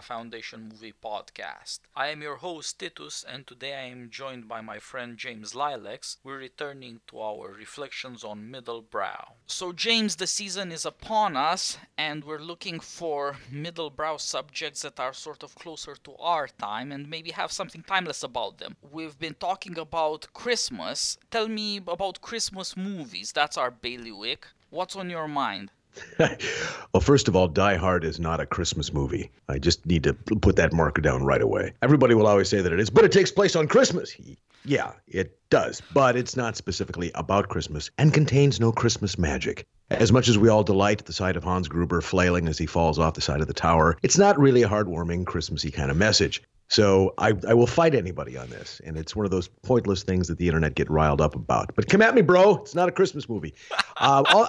Foundation Movie Podcast. I am your host Titus, and today I am joined by my friend James Lileks. We're returning to our reflections on Middle Brow. So, James, the season is upon us, and we're looking for middle brow subjects that are sort of closer to our time and maybe have something timeless about them. We've been talking about Christmas. Tell me about Christmas movies. That's our bailiwick. What's on your mind? well, first of all, Die Hard is not a Christmas movie. I just need to put that marker down right away. Everybody will always say that it is, but it takes place on Christmas. Yeah, it does, but it's not specifically about Christmas and contains no Christmas magic. As much as we all delight at the sight of Hans Gruber flailing as he falls off the side of the tower, it's not really a heartwarming, Christmassy kind of message. So I, I will fight anybody on this, and it's one of those pointless things that the internet get riled up about. But come at me, bro. It's not a Christmas movie. Uh, all,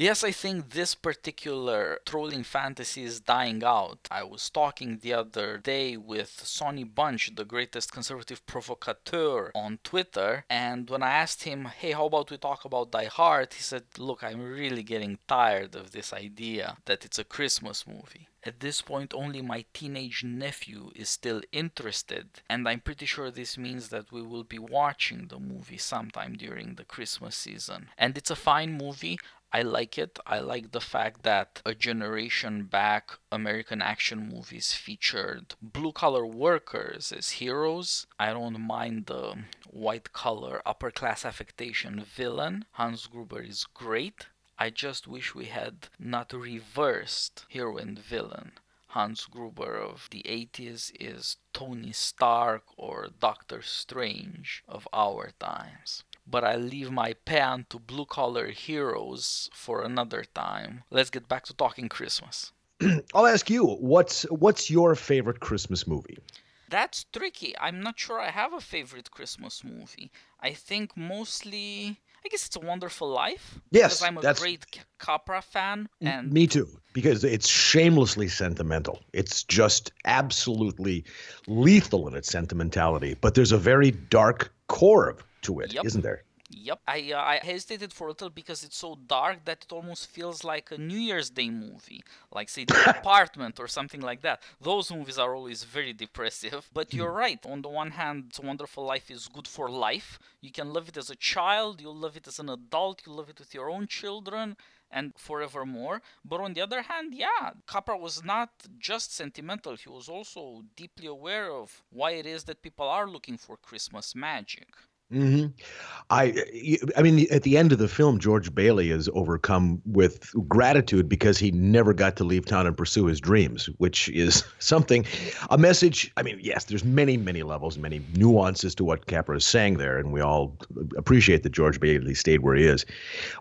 Yes, I think this particular trolling fantasy is dying out. I was talking the other day with Sonny Bunch, the greatest conservative provocateur on Twitter, and when I asked him, hey, how about we talk about Die Hard, he said, look, I'm really getting tired of this idea that it's a Christmas movie. At this point, only my teenage nephew is still interested, and I'm pretty sure this means that we will be watching the movie sometime during the Christmas season. And it's a fine movie. I like it. I like the fact that a generation back, American action movies featured blue collar workers as heroes. I don't mind the white collar upper class affectation villain. Hans Gruber is great. I just wish we had not reversed hero and villain. Hans Gruber of the 80s is Tony Stark or Doctor Strange of our times but I leave my pen to blue collar heroes for another time. Let's get back to talking Christmas. I'll ask you, what's what's your favorite Christmas movie? That's tricky. I'm not sure I have a favorite Christmas movie. I think mostly I guess it's a Wonderful Life. Yes, because I'm a great Capra fan, and me too. Because it's shamelessly sentimental. It's just absolutely lethal in its sentimentality. But there's a very dark core of to it, Yep. not there? Yep, I uh, I hesitated for a little because it's so dark that it almost feels like a New Year's Day movie, like say The Apartment or something like that. Those movies are always very depressive. But you're right. On the one hand, It's a Wonderful Life is good for life. You can love it as a child, you'll love it as an adult, you love it with your own children. And forevermore. But on the other hand, yeah, Capra was not just sentimental. He was also deeply aware of why it is that people are looking for Christmas magic. Hmm I, I mean, at the end of the film, George Bailey is overcome with gratitude because he never got to leave town and pursue his dreams, which is something, a message. I mean, yes, there's many, many levels, many nuances to what Capra is saying there, and we all appreciate that George Bailey stayed where he is.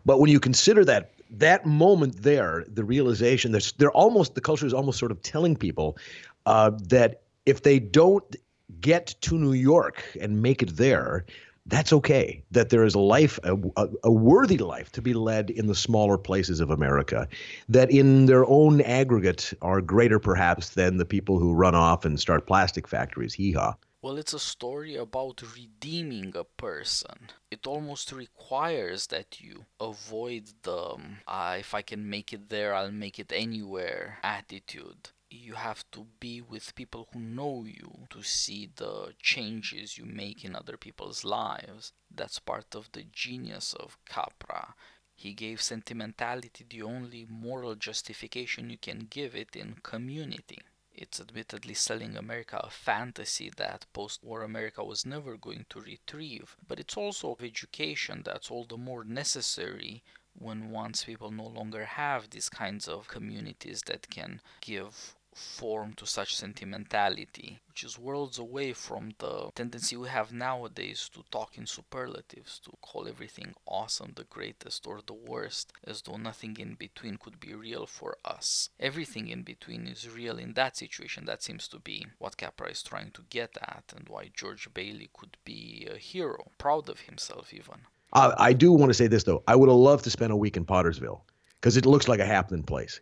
But when you consider that that moment there, the realization that they're almost the culture is almost sort of telling people uh, that if they don't get to New York and make it there, that's okay. That there is a life, a, a, worthy life to be led in the smaller places of America, that in their own aggregate are greater perhaps than the people who run off and start plastic factories. Hee haw. Well, it's a story about redeeming a person. It almost requires that you avoid the uh, if I can make it there, I'll make it anywhere attitude you have to be with people who know you to see the changes you make in other people's lives. That's part of the genius of Capra. He gave sentimentality the only moral justification you can give it in community. It's admittedly selling America a fantasy that post war America was never going to retrieve, but it's also of education that's all the more necessary when once people no longer have these kinds of communities that can give form to such sentimentality, which is worlds away from the tendency we have nowadays to talk in superlatives, to call everything awesome, the greatest, or the worst, as though nothing in between could be real for us. Everything in between is real in that situation. That seems to be what Capra is trying to get at, and why George Bailey could be a hero, proud of himself even. Uh, I do want to say this though. I would have loved to spend a week in Pottersville because it looks like a happening place.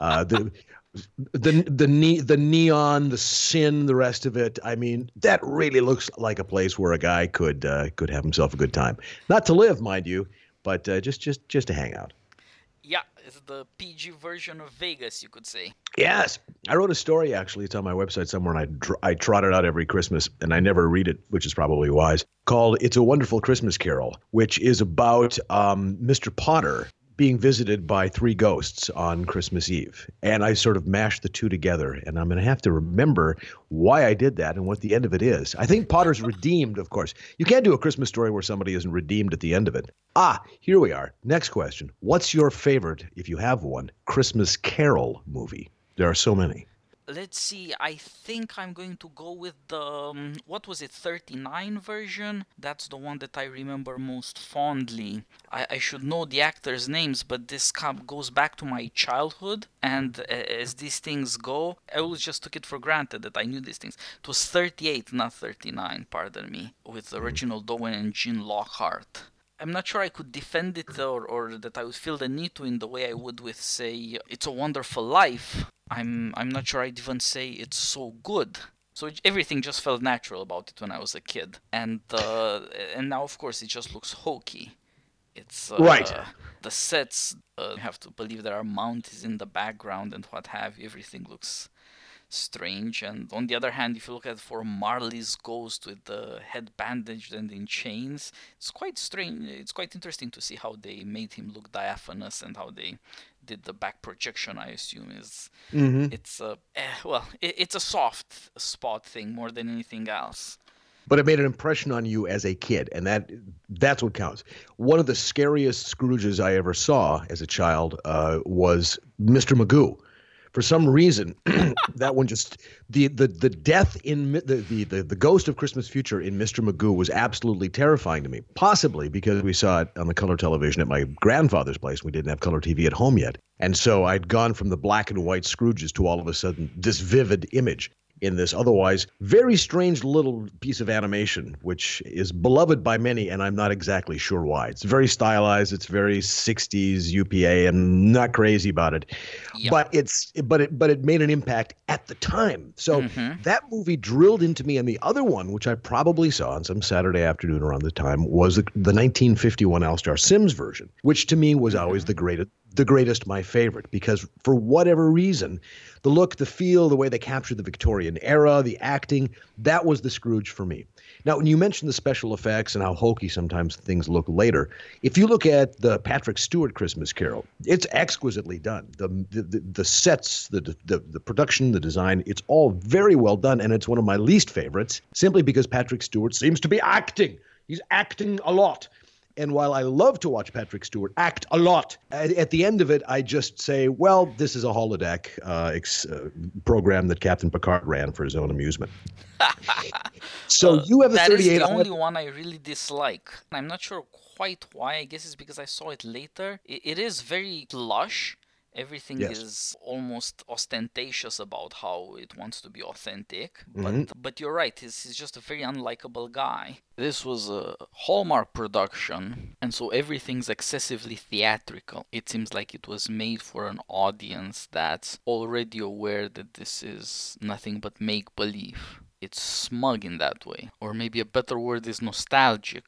Uh, the the the ne- the neon, the sin, the rest of it. I mean, that really looks like a place where a guy could uh, could have himself a good time. Not to live, mind you, but uh, just just just to hang out. Yeah, it's the PG version of Vegas, you could say. Yes, I wrote a story actually. It's on my website somewhere, and I I trot it out every Christmas, and I never read it, which is probably wise. Called "It's a Wonderful Christmas Carol," which is about um, Mr. Potter being visited by three ghosts on Christmas Eve. And I sort of mashed the two together. And I'm going to have to remember why I did that and what the end of it is. I think Potter's redeemed, of course. You can't do a Christmas story where somebody isn't redeemed at the end of it. Ah, here we are. Next question. What's your favorite, if you have one, Christmas Carol movie? There are so many let's see i think i'm going to go with the um, what was it 39 version? That's the one that i remember most fondly. I, I should know the actors names but this goes back to my childhood and uh, as these things go i always just took it for granted that i knew these things. It was 38 not 39 pardon me with Reginald Owen and Gene Lockhart. I'm not sure I could defend it or, or that I would feel the need to in the way I would with, say, It's a Wonderful Life. I'm I'm not sure I'd even say it's so good. So it, everything just felt natural about it when I was a kid, and uh, and now of course it just looks hokey. It's uh, right. The sets uh, you have to believe there are mountains in the background and what have. Everything looks strange. And on the other hand, if you look at for Marley's ghost with the head bandaged and in chains, it's quite strange. It's quite interesting to see how they made him look diaphanous and how they did the back projection. I assume is mm-hmm. it's a eh, well, it, it's a soft spot thing more than anything else but it made an impression on you as a kid and that that's what counts one of the scariest scrooges i ever saw as a child uh, was mr magoo for some reason that one just the the the death in the, the the the ghost of Christmas Future in Mr. Magoo was absolutely terrifying to me. Possibly because we saw it on the color television at my grandfather's place. We didn't have color TV at home yet, and so I'd gone from the black and white Scrooges to all of a sudden this vivid image in this otherwise very strange little piece of animation, which is beloved by many, and I'm not exactly sure why. It's very stylized. It's very 60s UPA. I'm not crazy about it, yep. but it's but it but it made an impact at the time. So mm-hmm. that movie drilled into me. And the other one, which I probably saw on some Saturday afternoon around the time, was the, the 1951 Alastair Sims version, which to me was always mm-hmm. the greatest the greatest, my favorite, because for whatever reason, the look, the feel, the way they captured the Victorian era, the acting, that was the Scrooge for me. Now, when you mentioned the special effects and how hokey sometimes things look later, if you look at the Patrick Stewart Christmas Carol, it's exquisitely done. The the, the sets, the, the the production, the design, it's all very well done, and it's one of my least favorites, simply because Patrick Stewart seems to be acting. He's acting a lot. And while I love to watch Patrick Stewart act a lot, at, at the end of it, I just say, well, this is a holodeck uh, ex, uh, program that Captain Picard ran for his own amusement. so uh, you have a 38. That is the only one I really dislike. I'm not sure quite why. I guess it's because I saw it later. it, it is very lush everything yes. is almost ostentatious about how it wants to be authentic but mm-hmm. but you're right he's, he's just a very unlikable guy. This was a hallmark production and so everything's excessively theatrical. It seems like it was made for an audience that's already aware that this is nothing but make believe it's smug in that way. Or maybe a better word is nostalgic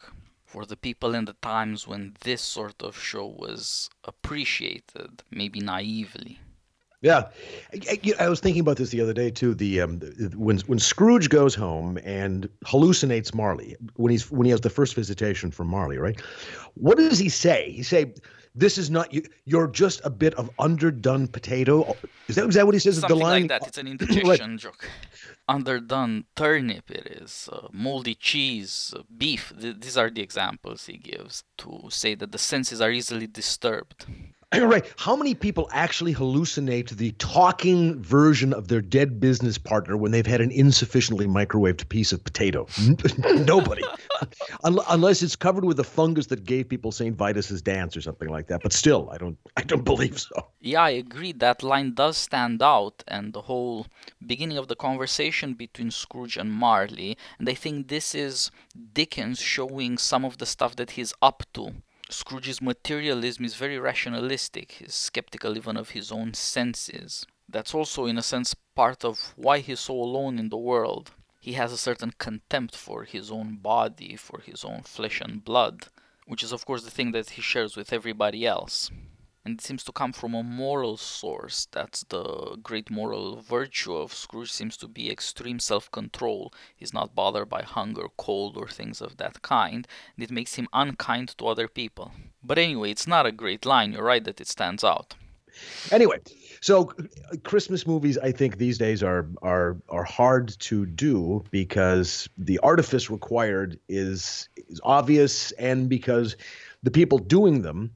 for the people in the times when this sort of show was appreciated, maybe naively. Yeah, I, I, was thinking about this the other day too. The um, when when Scrooge goes home and hallucinates Marley when he's when he has the first visitation from Marley, right? What does he say? He say, "This is not you. You're just a bit of underdone potato." Is that is that what he says? Something the line? like that. It's an right. joke underdone turnip it is, uh, moldy cheese, uh, beef. Th- these are the examples he gives to say that the senses are easily disturbed. Right. How many people actually hallucinate the talking version of their dead business partner when they've had an insufficiently microwaved piece of potato? Nobody. Unless it's covered with a fungus that gave people St. Vitus's dance or something like that. But still, I don't I don't believe so. Yeah, I agree. That line does stand out and the whole beginning of the conversation between Scrooge and Marley. And I think this is Dickens showing some of the stuff that he's up to Scrooge's materialism is very rationalistic. He's skeptical even of his own senses. That's also, in a sense, part of why he's so alone in the world. He has a certain contempt for his own body, for his own flesh and blood, which is, of course, the thing that he shares with everybody else. and it seems to come from a moral source. That's the great moral virtue of Scrooge seems to be extreme self-control. He's not bothered by hunger, cold, or things of that kind, and it makes him unkind to other people. But anyway, it's not a great line. You're right that it stands out. Anyway, so Christmas movies, I think these days are are are hard to do because the artifice required is is obvious, and because the people doing them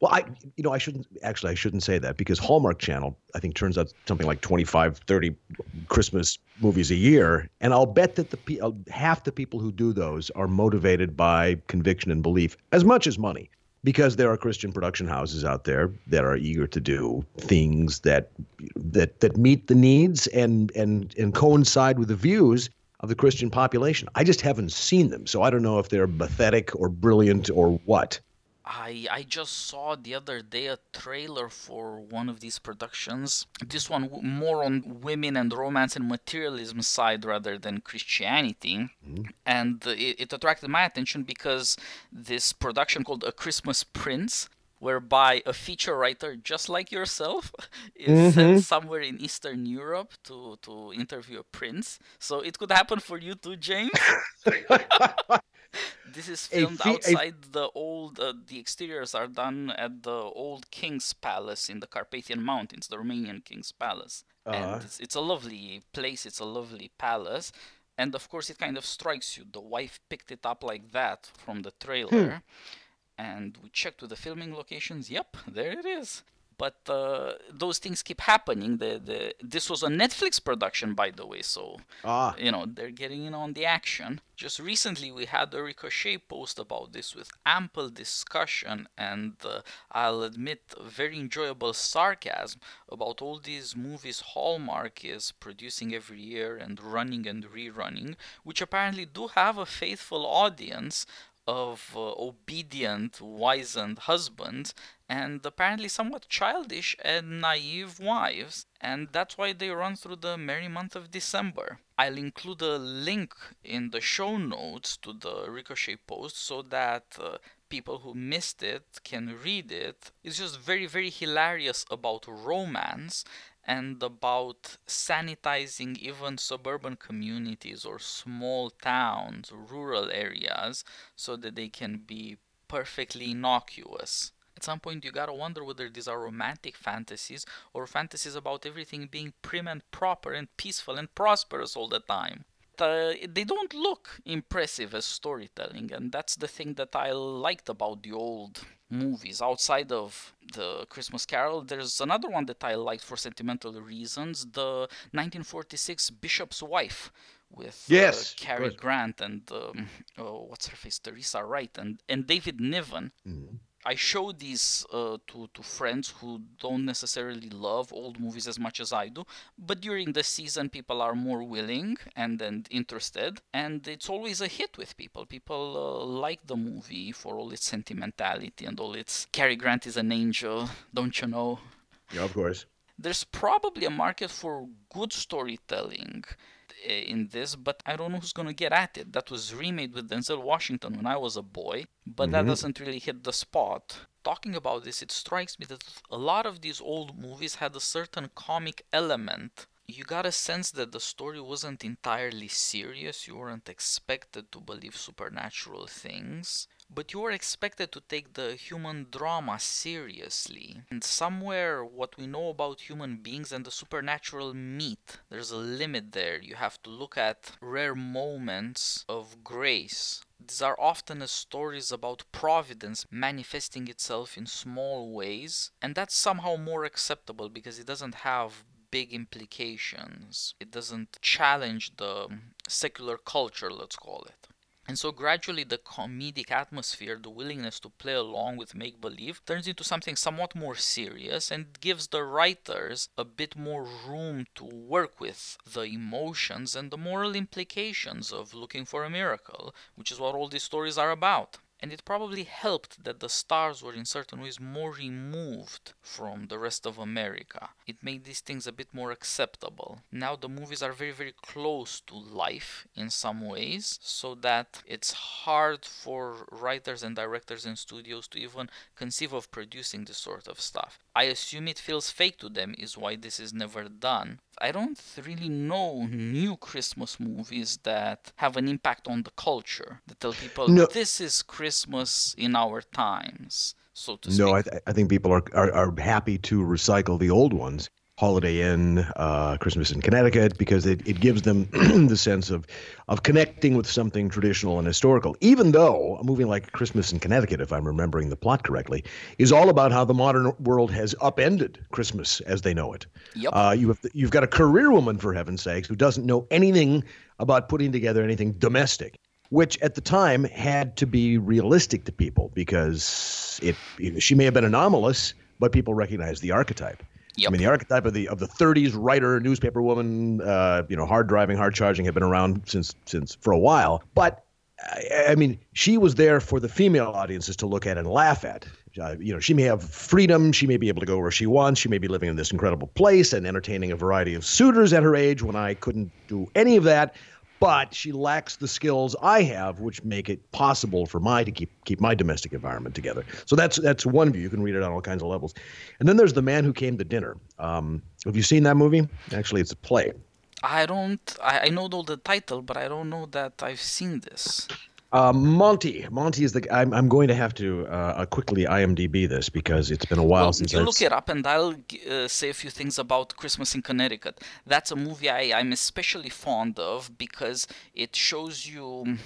well, I you know I shouldn't actually I shouldn't say that because Hallmark Channel I think turns out something like 25 30 Christmas movies a year. And I'll bet that the uh, half the people who do those are motivated by conviction and belief as much as money because there are Christian production houses out there that are eager to do things that that that meet the needs and and and coincide with the views of the Christian population. I just haven't seen them, so I don't know if they're pathetic or brilliant or what. I I just saw the other day a trailer for one of these productions. This one more on women and romance and materialism side rather than Christianity, mm-hmm. and it, it attracted my attention because this production called A Christmas Prince whereby a feature writer just like yourself is mm-hmm. sent somewhere in Eastern Europe to, to interview a prince. So it could happen for you too, James. This is filmed fe- outside a... the old. Uh, the exteriors are done at the old King's Palace in the Carpathian Mountains, the Romanian King's Palace, uh-huh. and it's, it's a lovely place. It's a lovely palace, and of course, it kind of strikes you. The wife picked it up like that from the trailer, hmm. and we checked with the filming locations. Yep, there it is but uh, those things keep happening. The, the this was a Netflix production, by the way, so ah. you know they're getting in on the action. Just recently, we had a Ricochet post about this with ample discussion and uh, I'll admit very enjoyable sarcasm about all these movies Hallmark is producing every year and running and rerunning, which apparently do have a faithful audience of uh, obedient, wizened husbands and apparently somewhat childish and naive wives, and that's why they run through the merry month of December. I'll include a link in the show notes to the Ricochet post so that uh, people who missed it can read it. It's just very, very hilarious about romance and about sanitizing even suburban communities or small towns, rural areas, so that they can be perfectly innocuous at some point you gotta wonder whether these are romantic fantasies or fantasies about everything being prim and proper and peaceful and prosperous all the time. Uh, they don't look impressive as storytelling, and that's the thing that I liked about the old movies. Outside of the Christmas Carol, there's another one that I liked for sentimental reasons: the 1946 Bishop's Wife with uh, yes, uh, Cary Grant and um, oh, what's her face, Teresa Wright, and and David Niven. Mm-hmm I show these uh, to, to friends who don't necessarily love old movies as much as I do, but during the season, people are more willing and, and interested, and it's always a hit with people. People uh, like the movie for all its sentimentality and all its. Cary Grant is an angel, don't you know? Yeah, of course. There's probably a market for good storytelling in this, but I don't know who's gonna get at it. That was remade with Denzel Washington when I was a boy, but mm-hmm. that doesn't really hit the spot. Talking about this, it strikes me that a lot of these old movies had a certain comic element. You got a sense that the story wasn't entirely serious, you weren't expected to believe supernatural things but you are expected to take the human drama seriously. And somewhere, what we know about human beings and the supernatural meet. There's a limit there. You have to look at rare moments of grace. These are often stories about providence manifesting itself in small ways, and that's somehow more acceptable because it doesn't have big implications. It doesn't challenge the secular culture, let's call it. And so gradually the comedic atmosphere, the willingness to play along with make believe, turns into something somewhat more serious and gives the writers a bit more room to work with the emotions and the moral implications of looking for a miracle, which is what all these stories are about. And it probably helped that the stars were in certain ways more removed from the rest of America. It made these things a bit more acceptable. Now the movies are very, very close to life in some ways, so that it's hard for writers and directors and studios to even conceive of producing this sort of stuff. I assume it feels fake to them, is why this is never done. I don't really know new Christmas movies that have an impact on the culture that tell people no. this is Christmas in our times. So to no, I, th- I think people are, are are happy to recycle the old ones. Holiday Inn, uh, Christmas in Connecticut, because it, it gives them the sense of of connecting with something traditional and historical. Even though a movie like Christmas in Connecticut, if I'm remembering the plot correctly, is all about how the modern world has upended Christmas as they know it. Yep. Uh, you have you've got a career woman for heaven's sakes who doesn't know anything about putting together anything domestic which at the time had to be realistic to people because it she may have been anomalous, but people recognized the archetype. Yep. I mean, the archetype of the of the 30s writer, newspaper woman, uh, you know, hard driving, hard charging, had been around since since for a while. But I, I mean, she was there for the female audiences to look at and laugh at. Uh, you know, she may have freedom. She may be able to go where she wants. She may be living in this incredible place and entertaining a variety of suitors at her age when I couldn't do any of that but she lacks the skills I have, which make it possible for my to keep keep my domestic environment together. So that's that's one view. You can read it on all kinds of levels. And then there's the man who came to dinner. Um, have you seen that movie? Actually, it's a play. I don't. I, I know the title, but I don't know that I've seen this. Uh, Monty. Monty is the. I'm, I'm going to have to uh, quickly IMDb this because it's been a while well, since you I've... look it up, and I'll uh, say a few things about Christmas in Connecticut. That's a movie I, I'm especially fond of because it shows you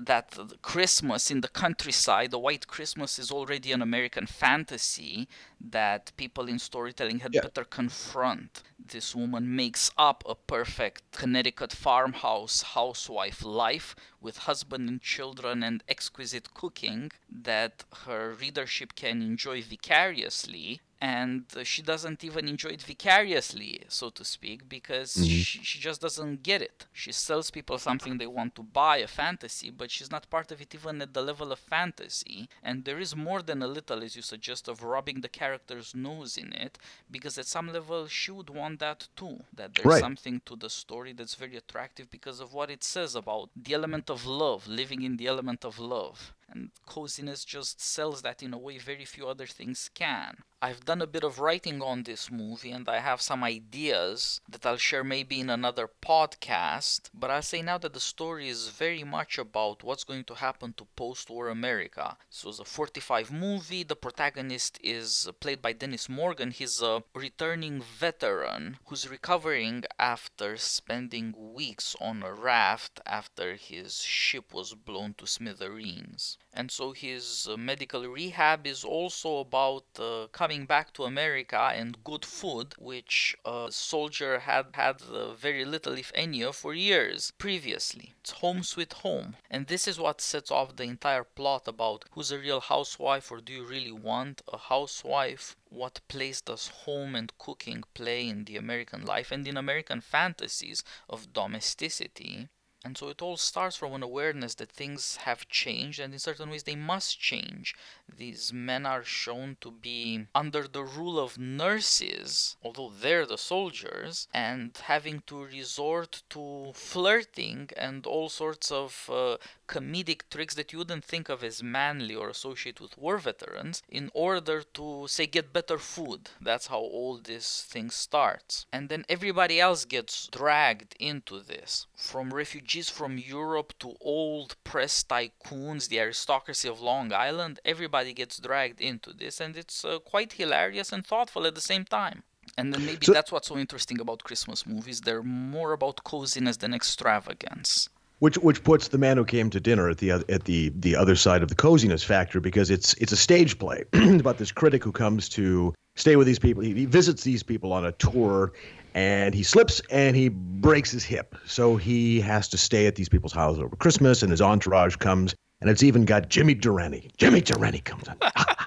that Christmas in the countryside, the white Christmas, is already an American fantasy that people in storytelling had yeah. better confront. This woman makes up a perfect Connecticut farmhouse housewife life with husband and children and exquisite cooking that her readership can enjoy vicariously and she doesn't even enjoy it vicariously, so to speak, because mm-hmm. she, she just doesn't get it. She sells people something they want to buy, a fantasy, but she's not part of it even at the level of fantasy. And there is more than a little, as you suggest, of rubbing the character's nose in it, because at some level she would want that too. That there's right. something to the story that's very attractive because of what it says about the element of love, living in the element of love. And coziness just sells that in a way very few other things can. I've done a bit of writing on this movie and I have some ideas that I'll share maybe in another podcast, but I'll say now that the story is very much about what's going to happen to post war America. So it's a 45 movie. The protagonist is uh, played by Dennis Morgan. He's a returning veteran who's recovering after spending weeks on a raft after his ship was blown to smithereens. And so his uh, medical rehab is also about uh, coming back to America and good food, which a soldier had had uh, very little, if any, of for years previously. It's home sweet home. And this is what sets off the entire plot about who's a real housewife or do you really want a housewife? What place does home and cooking play in the American life and in American fantasies of domesticity? And so it all starts from an awareness that things have changed, and in certain ways they must change. These men are shown to be under the rule of nurses, although they're the soldiers, and having to resort to flirting and all sorts of uh, comedic tricks that you wouldn't think of as manly or associated with war veterans in order to, say, get better food. That's how all this thing starts. And then everybody else gets dragged into this, from refugees from Europe to old press tycoons, the aristocracy of Long Island. Everybody gets dragged into this, and it's uh, quite hilarious and thoughtful at the same time. And then maybe so, that's what's so interesting about Christmas movies. They're more about coziness than extravagance which which puts the man who came to dinner at the at the the other side of the coziness factor because it's it's a stage play about this critic who comes to stay with these people. He, he, visits these people on a tour, and he slips and he breaks his hip. So he has to stay at these people's houses over Christmas, and his entourage comes, and it's even got Jimmy Durante. Jimmy Durante comes in.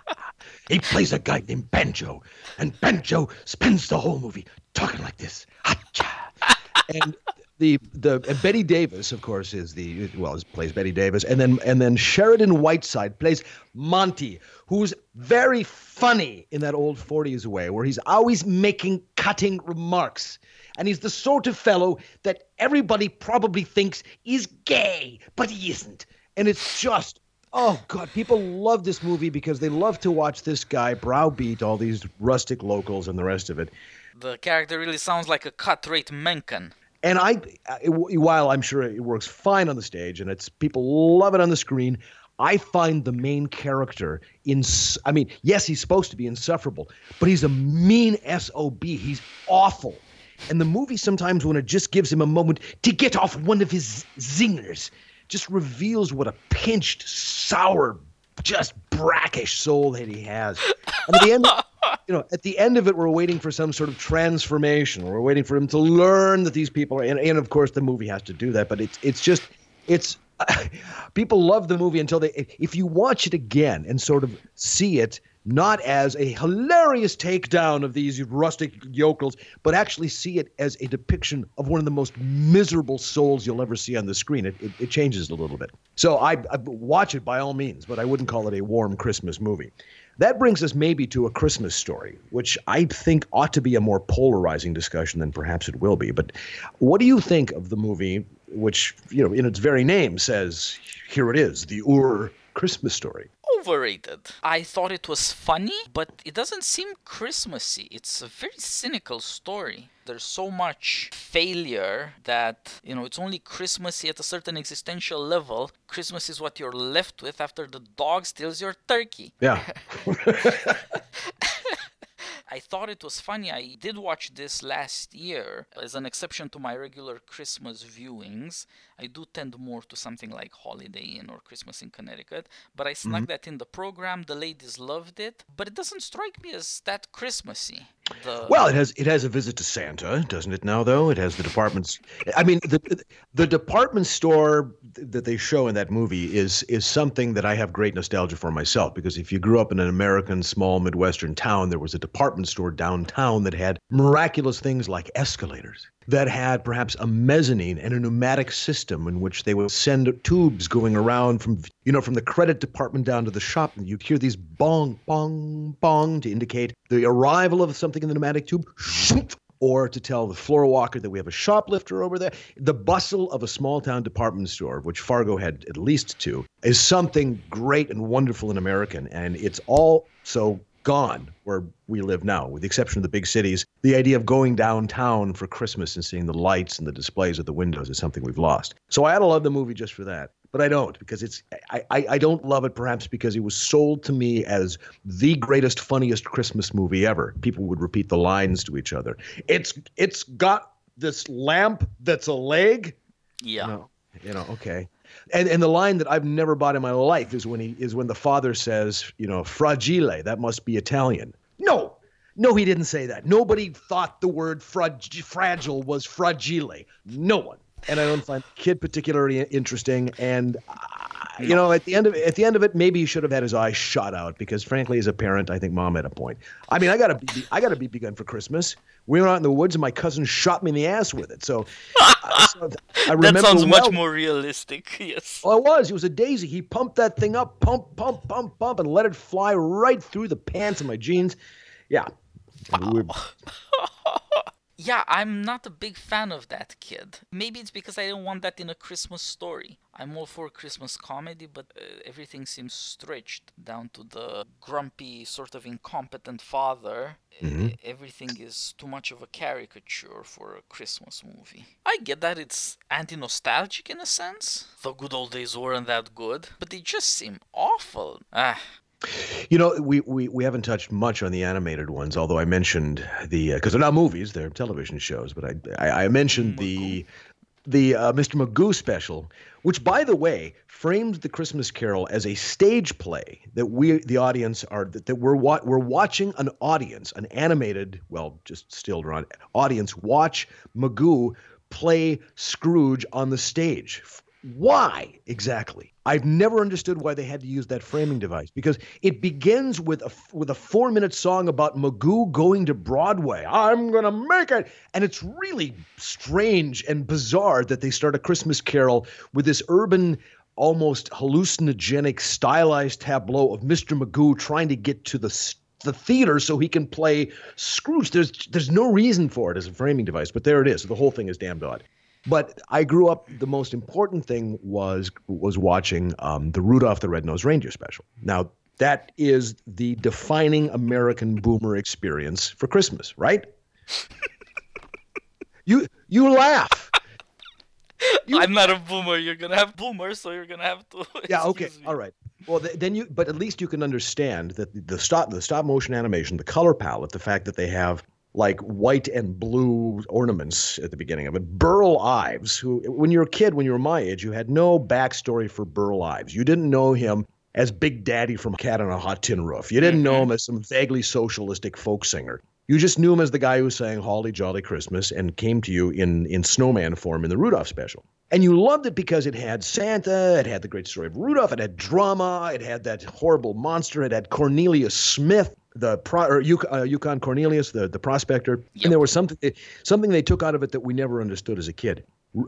he plays a guy named Banjo, and Banjo spends the whole movie talking like this. and the the uh, Bette Davis, of course, is the well plays Betty Davis, and then and then Sheridan Whiteside plays Monty, who's very funny in that old 40s way, where he's always making cutting remarks. And he's the sort of fellow that everybody probably thinks is gay, but he isn't. And it's just, oh God, people love this movie because they love to watch this guy browbeat all these rustic locals and the rest of it. The character really sounds like a cut-rate Mencken. And I, while I'm sure it works fine on the stage and it's people love it on the screen, I find the main character in. I mean, yes, he's supposed to be insufferable, but he's a mean sob. He's awful. And the movie sometimes, when it just gives him a moment to get off one of his zingers, just reveals what a pinched, sour, just brackish soul that he has. And at the end, you know, at the end of it, we're waiting for some sort of transformation. We're waiting for him to learn that these people are, and, and of course, the movie has to do that. But it's it's just it's people love the movie until they if you watch it again and sort of see it not as a hilarious takedown of these rustic yokels, but actually see it as a depiction of one of the most miserable souls you'll ever see on the screen. It, it, it changes a little bit. So I, I watch it by all means, but I wouldn't call it a warm Christmas movie. That brings us maybe to a Christmas story, which I think ought to be a more polarizing discussion than perhaps it will be. But what do you think of the movie, which, you know, in its very name says, here it is, the Ur Christmas story? Overrated. I thought it was funny, but it doesn't seem Christmassy. It's a very cynical story. There's so much failure that, you know, it's only Christmassy at a certain existential level. Christmas is what you're left with after the dog steals your turkey. Yeah. I thought it was funny. I did watch this last year as an exception to my regular Christmas viewings. I do tend more to something like Holiday Inn or Christmas in Connecticut, but I snuck mm-hmm. that in the program. The ladies loved it, but it doesn't strike me as that Christmassy. The... Well, it has it has a visit to Santa, doesn't it? Now, though, it has the departments. I mean, the the department store that they show in that movie is is something that I have great nostalgia for myself because if you grew up in an American small midwestern town, there was a department store downtown that had miraculous things like escalators that had perhaps a mezzanine and a pneumatic system in which they would send tubes going around from you know from the credit department down to the shop and you'd hear these bong bong bong to indicate the arrival of something in the pneumatic tube or to tell the floor walker that we have a shoplifter over there. The bustle of a small town department store, which Fargo had at least two, is something great and wonderful in American. And it's all so gone where we live now, with the exception of the big cities. The idea of going downtown for Christmas and seeing the lights and the displays at the windows is something we've lost. So I had to love the movie just for that. But I don't because it's I, I, I don't love it perhaps because it was sold to me as the greatest funniest Christmas movie ever. People would repeat the lines to each other. It's it's got this lamp that's a leg. Yeah. No, you know, okay. And and the line that I've never bought in my life is when he is when the father says, you know, fragile, that must be Italian. No. No, he didn't say that. Nobody thought the word frag- fragile was fragile. No one. And I don't find the kid particularly interesting. And uh, you know, at the end of at the end of it, maybe he should have had his eyes shot out because, frankly, as a parent, I think mom had a point. I mean, I got a I got a BB gun for Christmas. We went out in the woods, and my cousin shot me in the ass with it. So, uh, so I remember. That sounds well, much more realistic. Yes. Well, it was. It was a daisy. He pumped that thing up, pump, pump, pump, pump, and let it fly right through the pants of my jeans. Yeah. Wow. yeah, I'm not a big fan of that kid. Maybe it's because I don't want that in a Christmas story. I'm all for Christmas comedy, but uh, everything seems stretched down to the grumpy, sort of incompetent father. Mm-hmm. Everything is too much of a caricature for a Christmas movie. I get that it's anti nostalgic in a sense. The good old days weren't that good, but they just seem awful. Ah, you know, we, we, we haven't touched much on the animated ones, although I mentioned the because uh, they're not movies, they're television shows. But I I, I mentioned the the uh, Mr. Magoo special, which, by the way, frames the Christmas Carol as a stage play that we, the audience, are that, that we're wa- we're watching an audience, an animated, well, just still drawn audience, watch Magoo play Scrooge on the stage Why exactly? I've never understood why they had to use that framing device because it begins with a with a four minute song about Magoo going to Broadway. I'm gonna make it, and it's really strange and bizarre that they start a Christmas Carol with this urban almost hallucinogenic stylized tableau of Mr. Magoo trying to get to the the theater so he can play Scrooge. There's there's no reason for it as a framing device, but there it is. The whole thing is damned odd. But I grew up. The most important thing was was watching um, the Rudolph the Red-Nosed Reindeer special. Now that is the defining American boomer experience for Christmas, right? you you laugh. You, I'm not a boomer. You're gonna have boomers, so you're gonna have to. Yeah. Okay. Me. All right. Well, th- then you. But at least you can understand that the, the stop the stop motion animation, the color palette, the fact that they have like white and blue ornaments at the beginning of it. Burl Ives, who, when you were a kid, when you were my age, you had no backstory for Burl Ives. You didn't know him as Big Daddy from Cat on a Hot Tin Roof. You didn't know mm-hmm. him as some vaguely socialistic folk singer. You just knew him as the guy who sang Holly Jolly Christmas and came to you in, in snowman form in the Rudolph special. And you loved it because it had Santa, it had the great story of Rudolph, it had drama, it had that horrible monster, it had Cornelius Smith, the pro, or uh, Yukon Cornelius, the, the prospector, yep. and there was something something they took out of it that we never understood as a kid.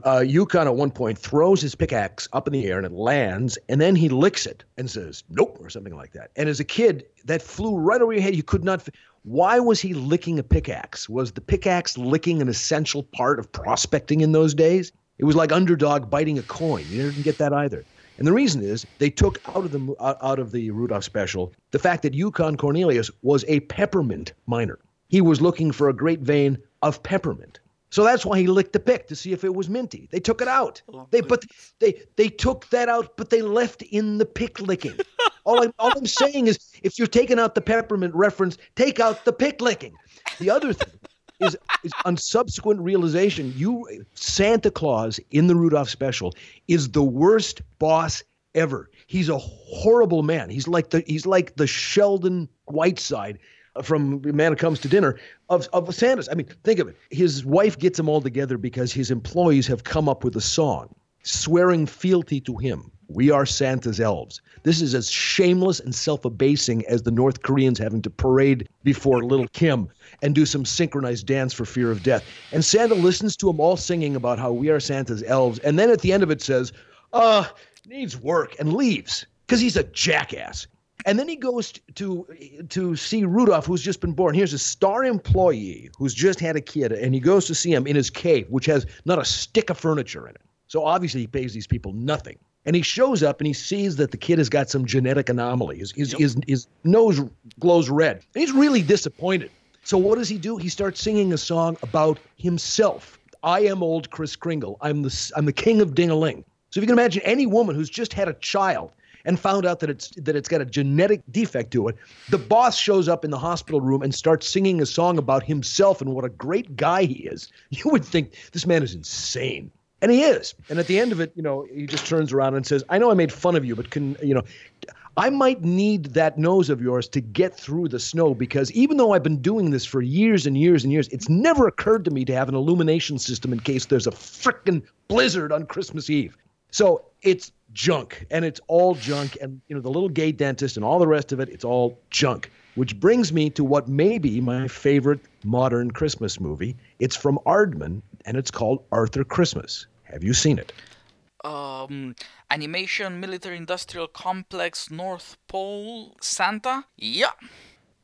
Uh, Yukon at one point throws his pickaxe up in the air and it lands, and then he licks it and says "nope" or something like that. And as a kid, that flew right over your head. You could not. Why was he licking a pickaxe? Was the pickaxe licking an essential part of prospecting in those days? It was like underdog biting a coin. You didn't get that either. And the reason is they took out of the out of the Rudolph special the fact that Yukon Cornelius was a peppermint miner. He was looking for a great vein of peppermint. So that's why he licked the pick to see if it was minty. They took it out. They but they they took that out, but they left in the pick licking. all I'm all I'm saying is if you're taking out the peppermint reference, take out the pick licking. The other thing is, is on subsequent realization, you Santa Claus in the Rudolph special is the worst boss ever. He's a horrible man. He's like the he's like the Sheldon Whiteside from Man Who Comes to Dinner of, of Santa's. I mean, think of it. His wife gets him all together because his employees have come up with a song swearing fealty to him. We are Santa's elves. This is as shameless and self abasing as the North Koreans having to parade before little Kim and do some synchronized dance for fear of death. And Santa listens to them all singing about how we are Santa's elves. And then at the end of it says, uh, needs work and leaves because he's a jackass. And then he goes to to see Rudolph, who's just been born. Here's a star employee who's just had a kid, and he goes to see him in his cave, which has not a stick of furniture in it. So obviously he pays these people nothing. And he shows up and he sees that the kid has got some genetic anomaly. His, his, yep. his, his nose glows red. And he's really disappointed. So what does he do? He starts singing a song about himself. I am old Chris Kringle. I'm the I'm the king of ding-a-ling. So if you can imagine any woman who's just had a child and found out that it's that it's got a genetic defect to it, the boss shows up in the hospital room and starts singing a song about himself and what a great guy he is. You would think this man is insane. And he is. And at the end of it, you know, he just turns around and says, I know I made fun of you, but can, you know, I might need that nose of yours to get through the snow because even though I've been doing this for years and years and years, it's never occurred to me to have an illumination system in case there's a frickin' blizzard on Christmas Eve. So it's junk and it's all junk. And, you know, the little gay dentist and all the rest of it, it's all junk. Which brings me to what may be my favorite modern Christmas movie. It's from Aardman and it's called Arthur Christmas. Have you seen it? um, animation military industrial complex North Pole Santa. Yeah.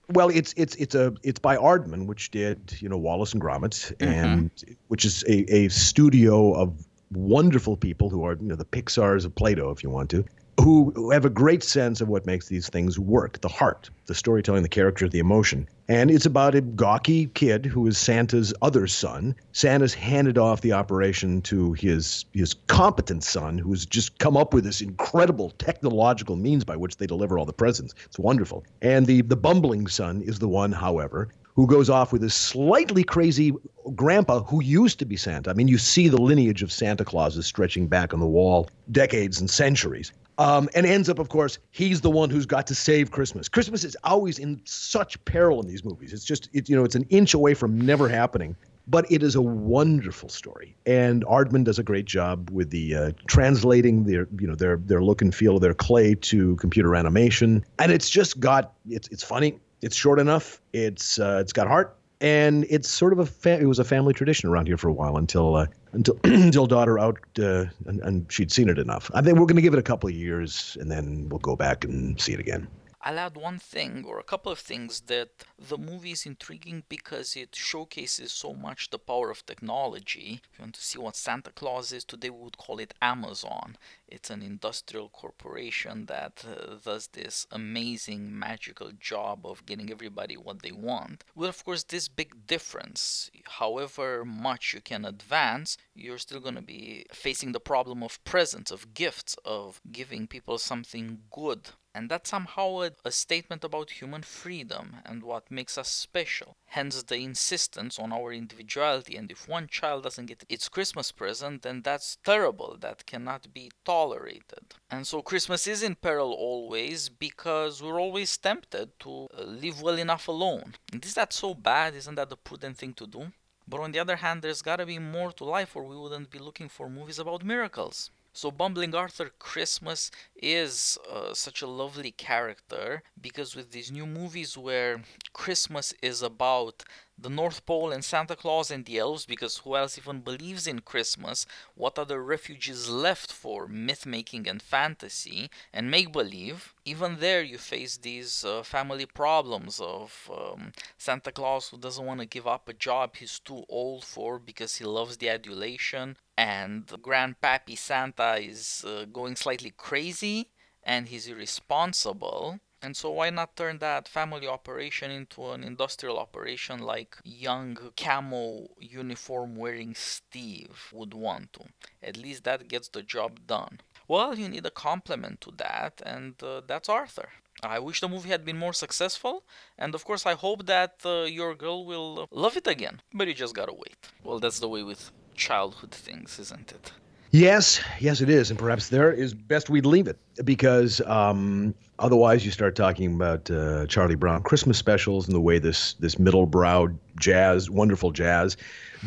Well, it's it's it's a it's by Aardman, which did you know Wallace and Gromit, mm-hmm. and which is a, a studio of wonderful people who are you know the Pixars of Play-Doh, if you want to, who, who have a great sense of what makes these things work the heart, the storytelling, the character, the emotion. And it's about a gawky kid who is Santa's other son. Santa's handed off the operation to his, his competent son, who's just come up with this incredible technological means by which they deliver all the presents. It's wonderful. And the, the bumbling son is the one, however, who goes off with his slightly crazy grandpa who used to be Santa. I mean, you see the lineage of Santa Claus is stretching back on the wall decades and centuries. Um, and ends up, of course, he's the one who's got to save Christmas. Christmas is always in such peril in these movies. It's just, it, you know, it's an inch away from never happening. but it is a wonderful story. And Aardman does a great job with the uh, translating their, you know, their their look and feel of their clay to computer animation. And it's just got it's it's funny. It's short enough. It's uh, it's got heart and it's sort of a fa- it was a family tradition around here for a while until uh, until until daughter out uh, and, and she'd seen it enough. I think we're going to give it a couple of years and then we'll go back and see it again. I'll add one thing or a couple of things that the movie is intriguing because it showcases so much the power of technology. If you want to see what Santa Claus is, today we would call it Amazon. It's an industrial corporation that uh, does this amazing magical job of getting everybody what they want. With, of course, this big difference. However much you can advance, you're still going to be facing the problem of presents, of gifts, of giving people something good and that's somehow a, a, statement about human freedom and what makes us special. Hence the insistence on our individuality. And if one child doesn't get its Christmas present, then that's terrible. That cannot be tolerated. And so Christmas is in peril always because we're always tempted to uh, live well enough alone. And is that so bad? Isn't that the prudent thing to do? But on the other hand, there's gotta be more to life, or we wouldn't be looking for movies about miracles. So Bumbling Arthur Christmas is uh, such a lovely character because with these new movies where Christmas is about the North Pole and Santa Claus and the elves because who else even believes in Christmas? What other refuges left for myth making and fantasy and make believe? Even there, you face these uh, family problems of um, Santa Claus who doesn't want to give up a job he's too old for because he loves the adulation, and Grandpappy Santa is uh, going slightly crazy and he's irresponsible and so why not turn that family operation into an industrial operation like young camo uniform wearing Steve would want to? At least that gets the job done. Well, you need a complement to that, and uh, that's Arthur. I wish the movie had been more successful, and of course, I hope that uh, your girl will love it again. But you just gotta wait. Well, that's the way with childhood things, isn't it? Yes, yes, it is, and perhaps there is best we'd leave it because um, otherwise you start talking about uh, Charlie Brown Christmas specials and the way this this middle brow jazz, wonderful jazz,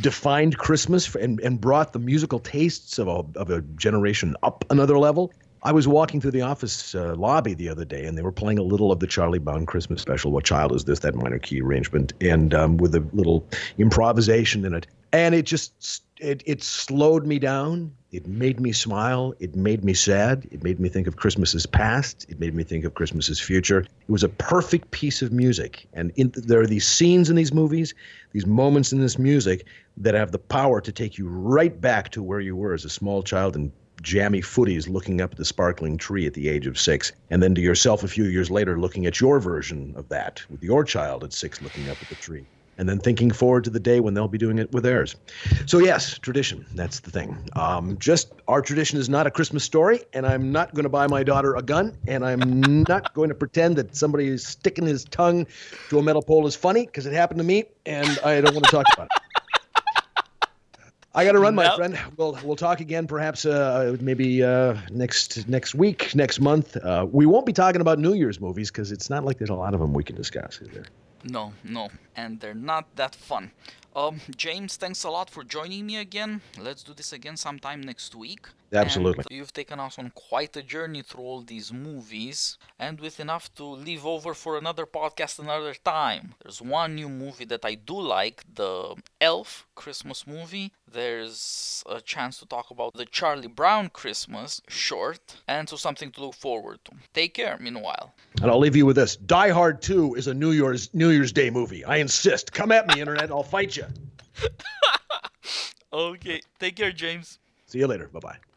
defined Christmas and and brought the musical tastes of a of a generation up another level. I was walking through the office uh, lobby the other day, and they were playing a little of the Charlie Brown Christmas special. What child is this? That minor key arrangement, and um, with a little improvisation in it, and it just it it slowed me down. It made me smile. It made me sad. It made me think of Christmas's past. It made me think of Christmas's future. It was a perfect piece of music, and in, there are these scenes in these movies, these moments in this music that have the power to take you right back to where you were as a small child and jammy footies looking up at the sparkling tree at the age of six, and then to yourself a few years later looking at your version of that with your child at six looking up at the tree. And then thinking forward to the day when they'll be doing it with theirs. So, yes, tradition. That's the thing. Um, just our tradition is not a Christmas story, and I'm not going to buy my daughter a gun, and I'm not going to pretend that somebody is sticking his tongue to a metal pole is funny because it happened to me, and I don't want to talk about it. I got to run, my nope. friend. We'll we'll talk again, perhaps uh, maybe uh, next next week, next month. Uh, we won't be talking about New Year's movies because it's not like there's a lot of them we can discuss, is there? No, no, and they're not that fun. Um, James, thanks a lot for joining me again. Let's do this again sometime next week. Absolutely. And you've taken us on quite a journey through all these movies, and with enough to leave over for another podcast another time. There's one new movie that I do like, the Elf Christmas movie. There's a chance to talk about the Charlie Brown Christmas short, and so something to look forward to. Take care, meanwhile. And I'll leave you with this: Die Hard 2 is a New Year's New Year's Day movie. I insist. Come at me, internet. I'll fight you. okay. Take care, James. See you later. Bye bye.